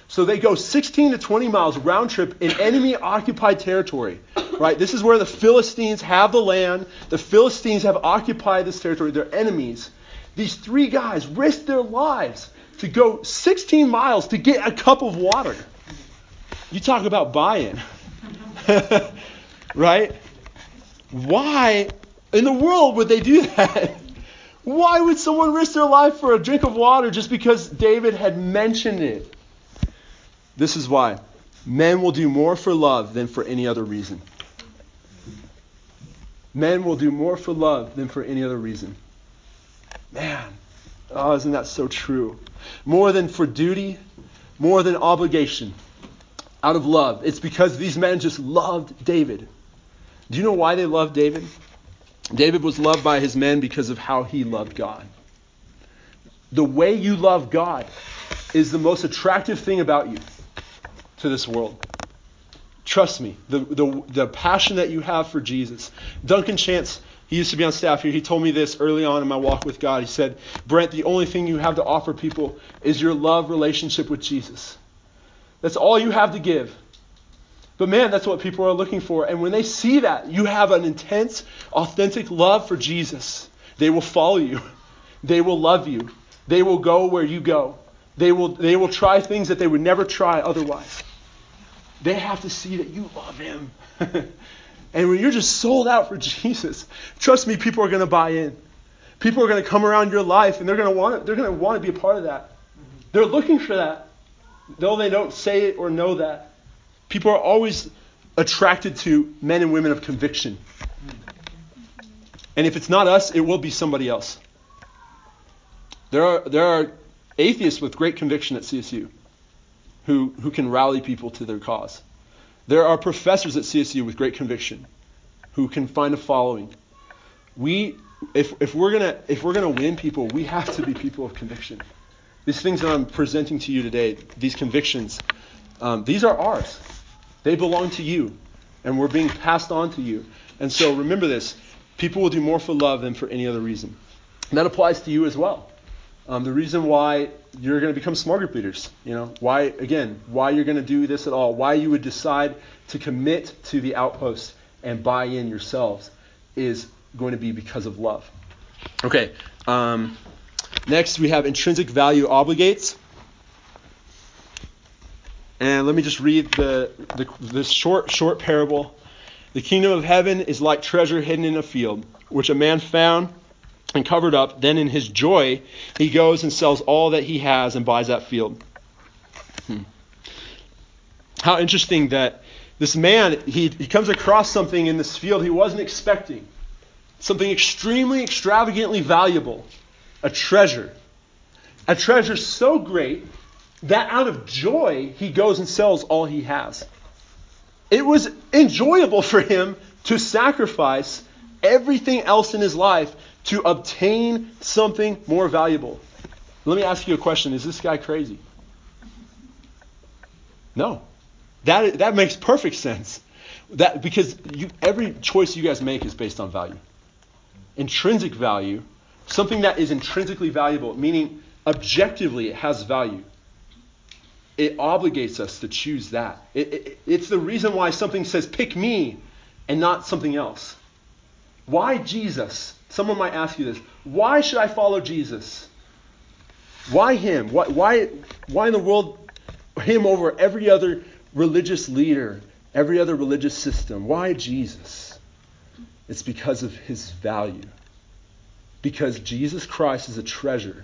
Speaker 2: So they go 16 to 20 miles round trip in enemy occupied territory. Right? This is where the Philistines have the land. The Philistines have occupied this territory. They're enemies. These three guys risk their lives to go 16 miles to get a cup of water. You talk about buy in. *laughs* right? Why in the world would they do *laughs* that? Why would someone risk their life for a drink of water just because David had mentioned it? This is why. Men will do more for love than for any other reason. Men will do more for love than for any other reason. Man, oh, isn't that so true? More than for duty, more than obligation, out of love. It's because these men just loved David. Do you know why they loved David? David was loved by his men because of how he loved God. The way you love God is the most attractive thing about you to this world. Trust me, the, the, the passion that you have for Jesus. Duncan Chance, he used to be on staff here. He told me this early on in my walk with God. He said, Brent, the only thing you have to offer people is your love relationship with Jesus. That's all you have to give. But man, that's what people are looking for. And when they see that, you have an intense, authentic love for Jesus, they will follow you. They will love you. They will go where you go. They will, they will try things that they would never try otherwise. They have to see that you love him. *laughs* and when you're just sold out for Jesus, trust me, people are going to buy in. People are going to come around your life and they're going to want they're going to want to be a part of that. They're looking for that. Though they don't say it or know that. People are always attracted to men and women of conviction. And if it's not us, it will be somebody else. There are, there are atheists with great conviction at CSU who, who can rally people to their cause. There are professors at CSU with great conviction who can find a following. We, if, if we're gonna if we're gonna win people, we have to be people of conviction. These things that I'm presenting to you today, these convictions, um, these are ours. They belong to you, and we're being passed on to you. And so remember this: people will do more for love than for any other reason. And that applies to you as well. Um, the reason why you're going to become small group leaders, you know, why again, why you're going to do this at all, why you would decide to commit to the outpost and buy in yourselves, is going to be because of love. Okay. Um, next, we have intrinsic value obligates. And let me just read the, the this short short parable. The kingdom of heaven is like treasure hidden in a field, which a man found and covered up. Then in his joy, he goes and sells all that he has and buys that field. Hmm. How interesting that this man, he, he comes across something in this field he wasn't expecting. Something extremely, extravagantly valuable. A treasure. A treasure so great that out of joy, he goes and sells all he has. It was enjoyable for him to sacrifice everything else in his life to obtain something more valuable. Let me ask you a question. Is this guy crazy? No. That, that makes perfect sense. That, because you, every choice you guys make is based on value. Intrinsic value, something that is intrinsically valuable, meaning objectively it has value. It obligates us to choose that. It, it, it's the reason why something says, pick me, and not something else. Why Jesus? Someone might ask you this. Why should I follow Jesus? Why him? Why, why, why in the world him over every other religious leader, every other religious system? Why Jesus? It's because of his value. Because Jesus Christ is a treasure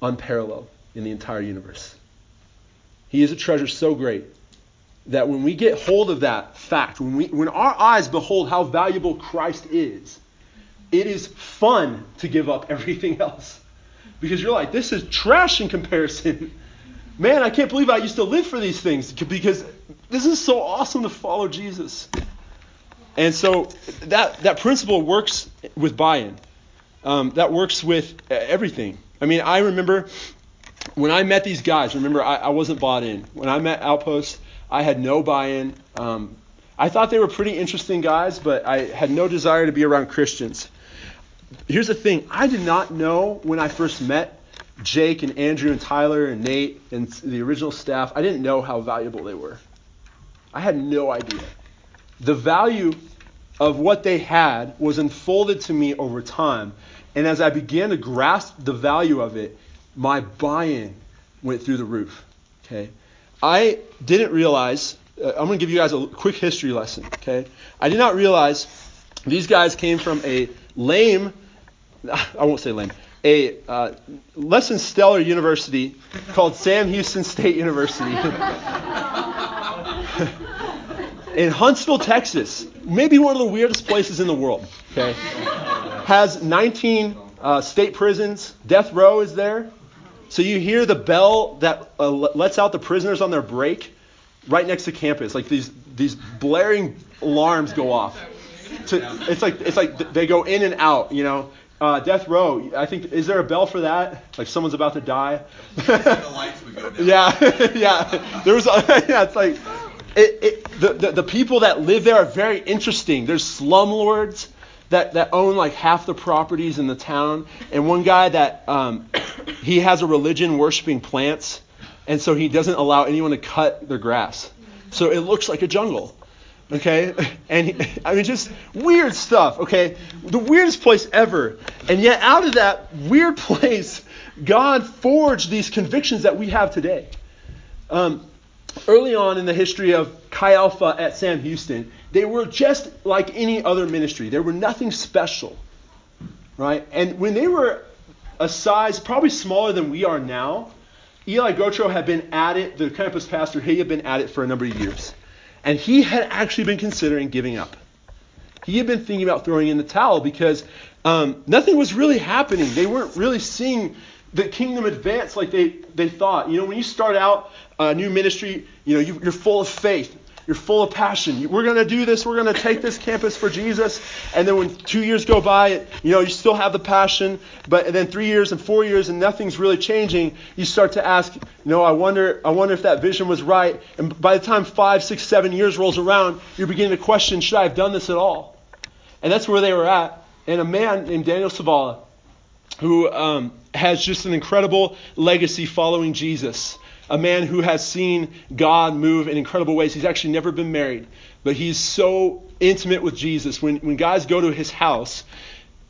Speaker 2: unparalleled in the entire universe. He is a treasure so great that when we get hold of that fact, when, we, when our eyes behold how valuable Christ is, it is fun to give up *laughs* everything else. Because you're like, this is trash in comparison. Man, I can't believe I used to live for these things because this is so awesome to follow Jesus. And so that, that principle works with buy in, um, that works with everything. I mean, I remember when I met these guys, remember, I, I wasn't bought in. When I met Outpost, I had no buy in. Um, I thought they were pretty interesting guys, but I had no desire to be around Christians. Here's the thing I did not know when I first met Jake and Andrew and Tyler and Nate and the original staff, I didn't know how valuable they were. I had no idea. The value of what they had was unfolded to me over time. And as I began to grasp the value of it, my buy in went through the roof. Okay? I didn't realize, uh, I'm going to give you guys a quick history lesson. Okay? I did not realize these guys came from a lame, *laughs* I won't say lame, a uh, less than stellar university called Sam Houston State University *laughs* in Huntsville, Texas. Maybe one of the weirdest places in the world. Okay, has 19 uh, state prisons. Death row is there. So you hear the bell that uh, lets out the prisoners on their break right next to campus. Like these these blaring alarms go off. To, it's like it's like they go in and out. You know. Uh, death row. I think is there a bell for that? Like someone's about to die. *laughs* yeah, *laughs* yeah. There was. *laughs* yeah, it's like it, it, the, the the people that live there are very interesting. There's slumlords that that own like half the properties in the town, and one guy that um, *coughs* he has a religion worshiping plants, and so he doesn't allow anyone to cut their grass. So it looks like a jungle okay? *laughs* And he, *laughs* I mean, just weird stuff, okay? The weirdest place ever. And yet, out of that weird *laughs* place, God forged these convictions that we have today. Um, early on in the history of Chi Alpha at Sam Houston, they were just like any other ministry. They were nothing special, right? And when they were a size probably smaller than we are now, Eli Gautreaux had been at it, the campus pastor, he had been at it for a number of years. And he had actually been considering giving up. He had been thinking about throwing in the towel because um, nothing was really happening. They weren't really seeing the kingdom advance like they, they thought. You know, when you start out a new ministry, you know, you, you're full of faith. You're full of passion. We're going to do this. We're going to take this campus for Jesus. And then when two years go by, you know, you still have the passion. But then three years and four years and nothing's really changing, you start to ask, you know, I wonder, I wonder if that vision was right. And by the time five, six, seven years rolls around, you're beginning to question, should I have done this at all? And that's where they were at. And a man named Daniel Savala, who um, has just an incredible legacy following Jesus a man who has seen God move in incredible ways. He's actually never been married, but he's so intimate with Jesus. When, when guys go to his house,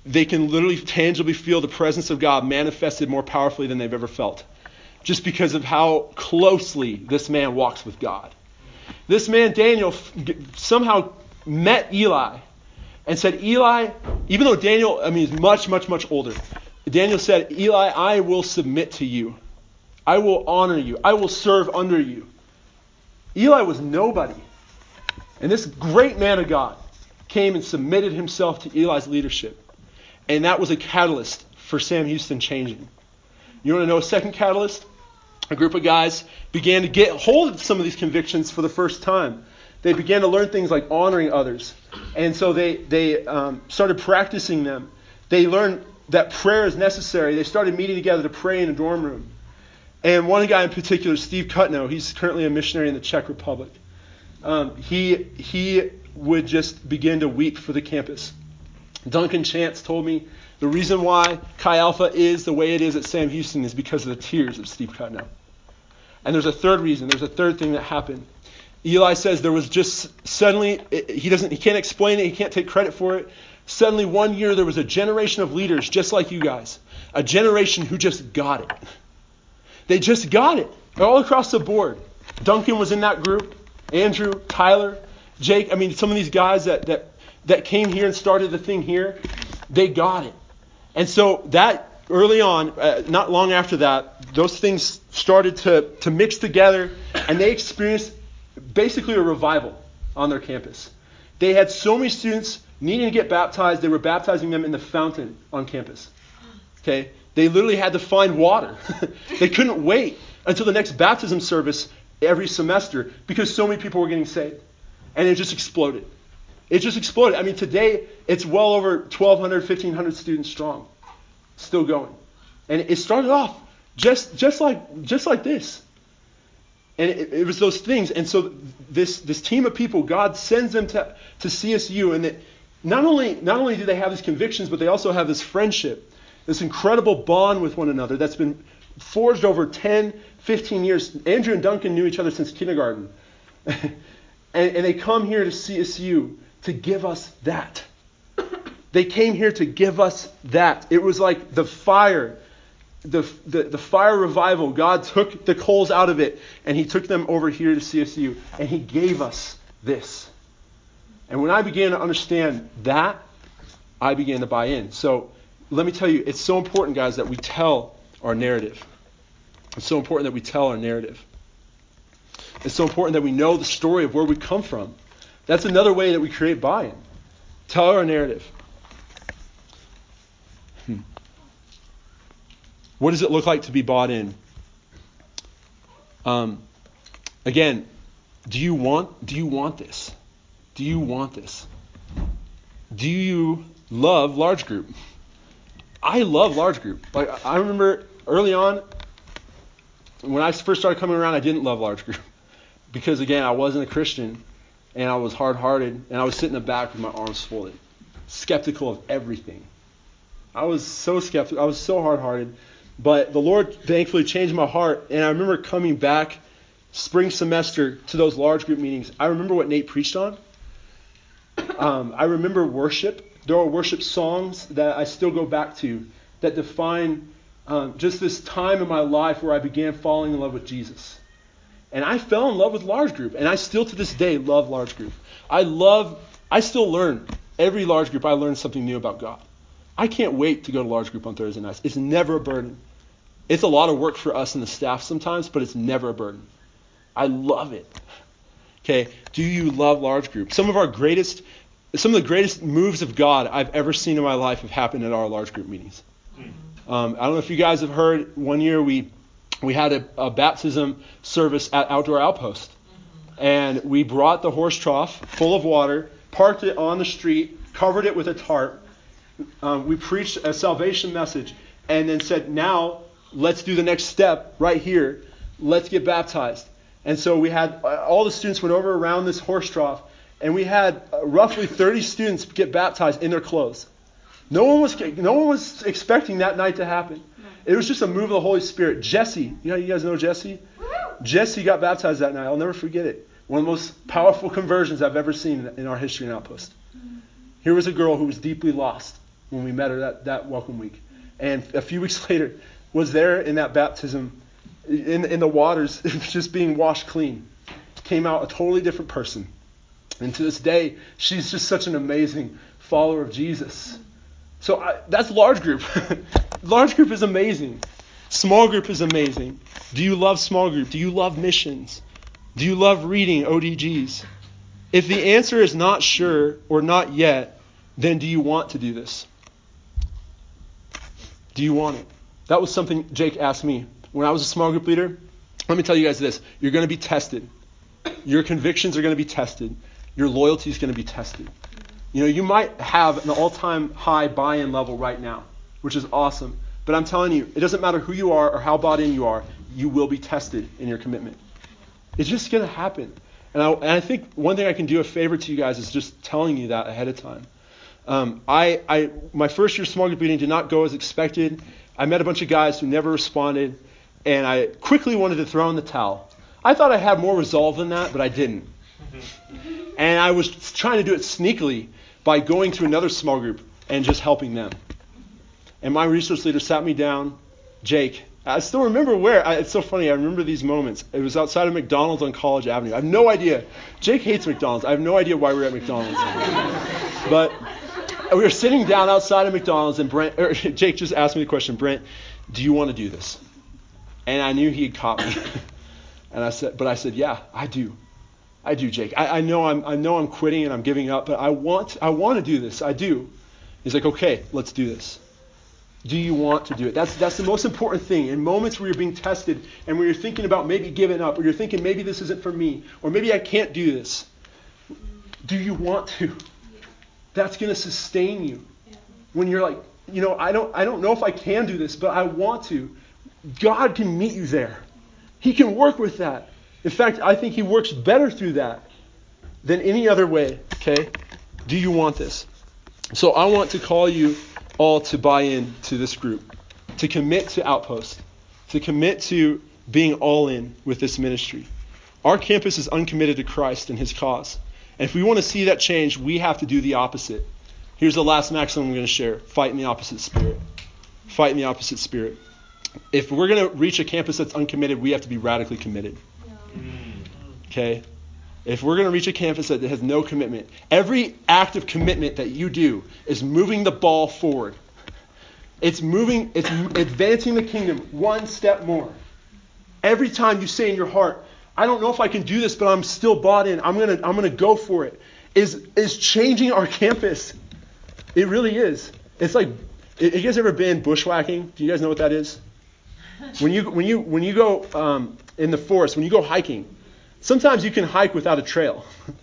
Speaker 2: they can literally tangibly feel the presence of God manifested more powerfully than they've ever felt, just because of how closely this man walks with God. This man, Daniel, somehow met Eli and said, Eli, even though Daniel, I mean, is much, much, much older, Daniel said, Eli, I will submit to you. I will honor you. I will serve under you. Eli was nobody. And this great man of God came and submitted himself to Eli's leadership. And that was a catalyst for Sam Houston changing. You want to know a second catalyst? A group of guys began to get hold of some of these convictions for the first time. They began to learn things like honoring others. And so they, they um, started practicing them. They learned that prayer is necessary. They started meeting together to pray in a dorm room. And one guy in particular, Steve Kutno, he's currently a missionary in the Czech Republic. Um, he, he would just begin to weep for the campus. Duncan Chance told me the reason why Chi Alpha is the way it is at Sam Houston is because of the tears of Steve Kutno. And there's a third reason. There's a third thing that happened. Eli says there was just suddenly he doesn't he can't explain it. He can't take credit for it. Suddenly one year there was a generation of leaders just like you guys, a generation who just got it. They just got it all across the board. Duncan was in that group. Andrew, Tyler, Jake. I mean, some of these guys that, that, that came here and started the thing here, they got it. And so that early on, uh, not long after that, those things started to, to mix together and they experienced basically a revival on their campus. They had so many students needing to get baptized, they were baptizing them in the fountain on campus. Okay? They literally had to find water. *laughs* they couldn't wait until the next baptism service every semester because so many people were getting saved. And it just exploded. It just exploded. I mean, today it's well over 1,200, 1,500 students strong, still going. And it started off just, just, like, just like this. And it, it was those things. And so this, this team of people, God sends them to, to CSU. And that not only, not only do they have these convictions, but they also have this friendship, this incredible bond with one another that's been forged over 10, 15 years. Andrew and Duncan knew each other since kindergarten. *laughs* and, and they come here to CSU to give us that. They came here to give us that. It was like the fire, the, the, the fire revival. God took the coals out of it and He took them over here to CSU and He gave us this. And when I began to understand that, I began to buy in. So let me tell you, it's so important, guys, that we tell our narrative. It's so important that we tell our narrative. It's so important that we know the story of where we come from. That's another way that we create buy in. Tell our narrative. Hmm. What does it look like to be bought in? Um, again, do you want do you want this? Do you want this? Do you love large group? I love large group. Like I remember early on when I first started coming around, I didn't love large group because again, I wasn't a Christian and I was hard hearted, and I was sitting in the back with my arms folded, skeptical of everything. I was so skeptical. I was so hard hearted. But the Lord thankfully changed my heart, and I remember coming back spring semester to those large group meetings. I remember what Nate preached on. Um, I remember worship. There are worship songs that I still go back to that define um, just this time in my life where I began falling in love with Jesus. And I fell in love with large group, and I still to this day love large group. I love, I still learn. Every large group, I learn something new about God. I can't wait to go to large group on Thursday nights. It's never a burden. It's a lot of work for us and the staff sometimes, but it's never a burden. I love it. Okay, do you love large group? Some of our greatest, some of the greatest moves of God I've ever seen in my life have happened at our large group meetings. Um, I don't know if you guys have heard. One year we we had a, a baptism service at Outdoor Outpost. And we brought the horse trough full of water, parked it on the street, covered it with a tarp. Um, we preached a salvation message, and then said, now let's do the next step right here. Let's get baptized. And so we had uh, all the students went over around this horse trough, and we had uh, roughly 30 students get baptized in their clothes. No one was no one was expecting that night to happen. It was just a move of the Holy Spirit. Jesse, you know, you guys know Jesse? Jesse got baptized that night. I'll never forget it. One of the most powerful conversions I've ever seen in our history in Outpost. Here was a girl who was deeply lost when we met her that, that welcome week. And a few weeks *laughs* later, was there in that baptism, in, in the waters, *laughs* just being washed clean. Came out a totally different person. And to this day, she's just such an amazing follower of Jesus. So I, that's large group. *laughs* large group is amazing. Small group is amazing. Do you love small group? Do you love missions? Do you love reading ODGs? If the answer is not sure or not yet, then do you want to do this? Do you want it? That was something Jake asked me. When I was a small group leader, let me tell you guys this you're going to be tested. Your convictions are going to be tested. Your loyalty is going to be tested. You know, you might have an all time high buy in level right now, which is awesome. But I'm telling you, it doesn't matter who you are or how bought in you are, you will be tested in your commitment. It's just going to happen. And I, and I, think one thing I can do a favor to you guys is just telling you that ahead of time. Um, I, I, my first year small group meeting did not go as expected. I met a bunch of guys who never responded, and I quickly wanted to throw in the towel. I thought I had more resolve than that, but I didn't. And I was trying to do it sneakily by going to another small group and just helping them. And my resource leader sat me down, Jake. I still remember where. I, it's so funny. I remember these moments. It was outside of McDonald's on College Avenue. I have no idea. Jake hates McDonald's. I have no idea why we we're at McDonald's. but we were sitting down outside of McDonald's, and Brent, or *laughs* Jake just asked me the question, Brent, do you want to do this? And I knew he had caught me. *laughs* and I said, but I said, yeah, I do. I do, Jake. I, I, know I'm I know I'm quitting and I'm giving up, but I want I want to do this. I do. He's like, okay, let's do this. Do you want to do it? That's that's the most important thing. In moments where you're being tested and where you're thinking about maybe giving up, or you're thinking maybe this isn't for me, or maybe I can't do this. Do you want to? that's to sustain you. When you're like, you know, I don't, I don't know if I can do this, but I want to. God can meet you there. He can work with that. In fact, I think He works better through that than any other way. Okay? Do you want this? So I want to call you all to buy in to this group, to commit to Outpost, to commit to being all in with this ministry. Our campus is uncommitted to Christ and His cause. And if we want to see that change, we have to do the opposite. Here's the last maxim I'm going to share fight in the opposite spirit. Fight in the opposite spirit. If we're going to reach a campus that's uncommitted, we have to be radically committed. Okay? If we're going to reach a campus that has no commitment, every act of commitment that you do is moving the ball forward. It's moving, it's advancing the kingdom one step more. Every time you say in your heart, I don't know if I can do this, but I'm still bought in. I'm gonna I'm gonna go for it. Is is changing our campus. It really is. It's like have you guys ever been bushwhacking? Do you guys know what that is? When you when you when you go um, in the forest, when you go hiking, sometimes you can hike without a trail. *laughs*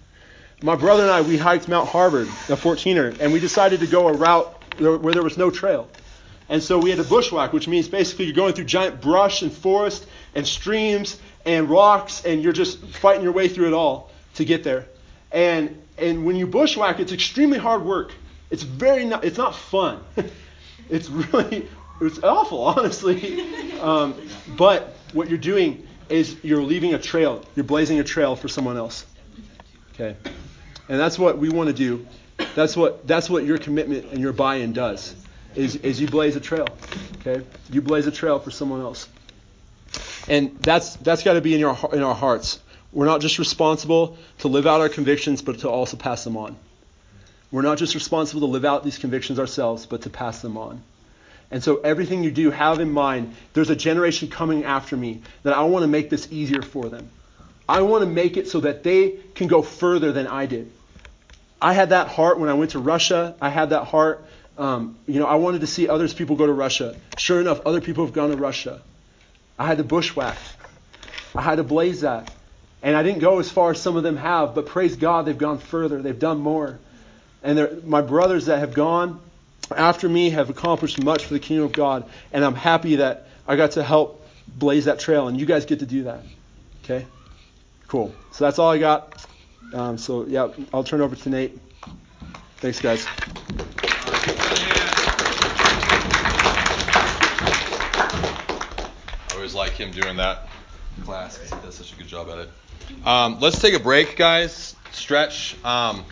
Speaker 2: My brother and I we hiked Mount Harvard, a 14er, and we decided to go a route where there was no trail. And so we had a bushwhack, which means basically you're going through giant brush and forest and streams and rocks, and you're just fighting your way through it all to get there. And and when you bushwhack, it's extremely hard work. It's very not, it's not fun. *laughs* it's really it's awful, *laughs* honestly. Um, but what you're doing is you're leaving a trail. You're blazing a trail for someone else. Okay, and that's what we want to do. That's what that's what your commitment and your buy-in does. Is is you blaze a trail. Okay, you blaze a trail for someone else. And that's that's got to be in our in our hearts. We're not just responsible to live out our convictions, but to also pass them on. We're not just responsible to live out these convictions ourselves, but to pass them on. And so everything you do, have in mind, there's a generation coming after me that I want to make this easier for them. I want to make it so that they can go further than I did. I had that heart when I went to Russia. I had that heart. Um, you know, I wanted to see others people go to Russia. Sure enough, other people have gone to Russia. I had to bushwhack. I had to blaze that. And I didn't go as far as some of them have, but praise God, they've gone further. They've done more. And my brothers that have gone after me have accomplished much for the kingdom of God. And I'm happy that I got to help blaze that trail, and you guys get to do that. Okay? Cool. So that's all I got. Um, so, yeah, I'll turn over to Nate. Thanks, guys.
Speaker 1: I always like him doing that class because he does such a good job at it. Um, let's take a break, guys. Stretch. Um,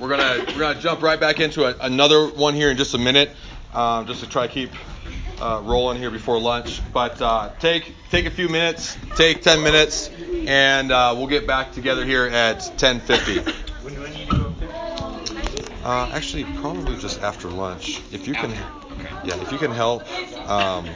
Speaker 1: we're gonna we're gonna jump right back into a, another one here in just a minute, um, just to try to keep uh, rolling here before lunch. But uh, take take a few minutes, take 10 minutes, and uh, we'll get back together here at 10:50. When do I need to go? Uh, actually, probably just after lunch. If you can, yeah, if you can help. Um,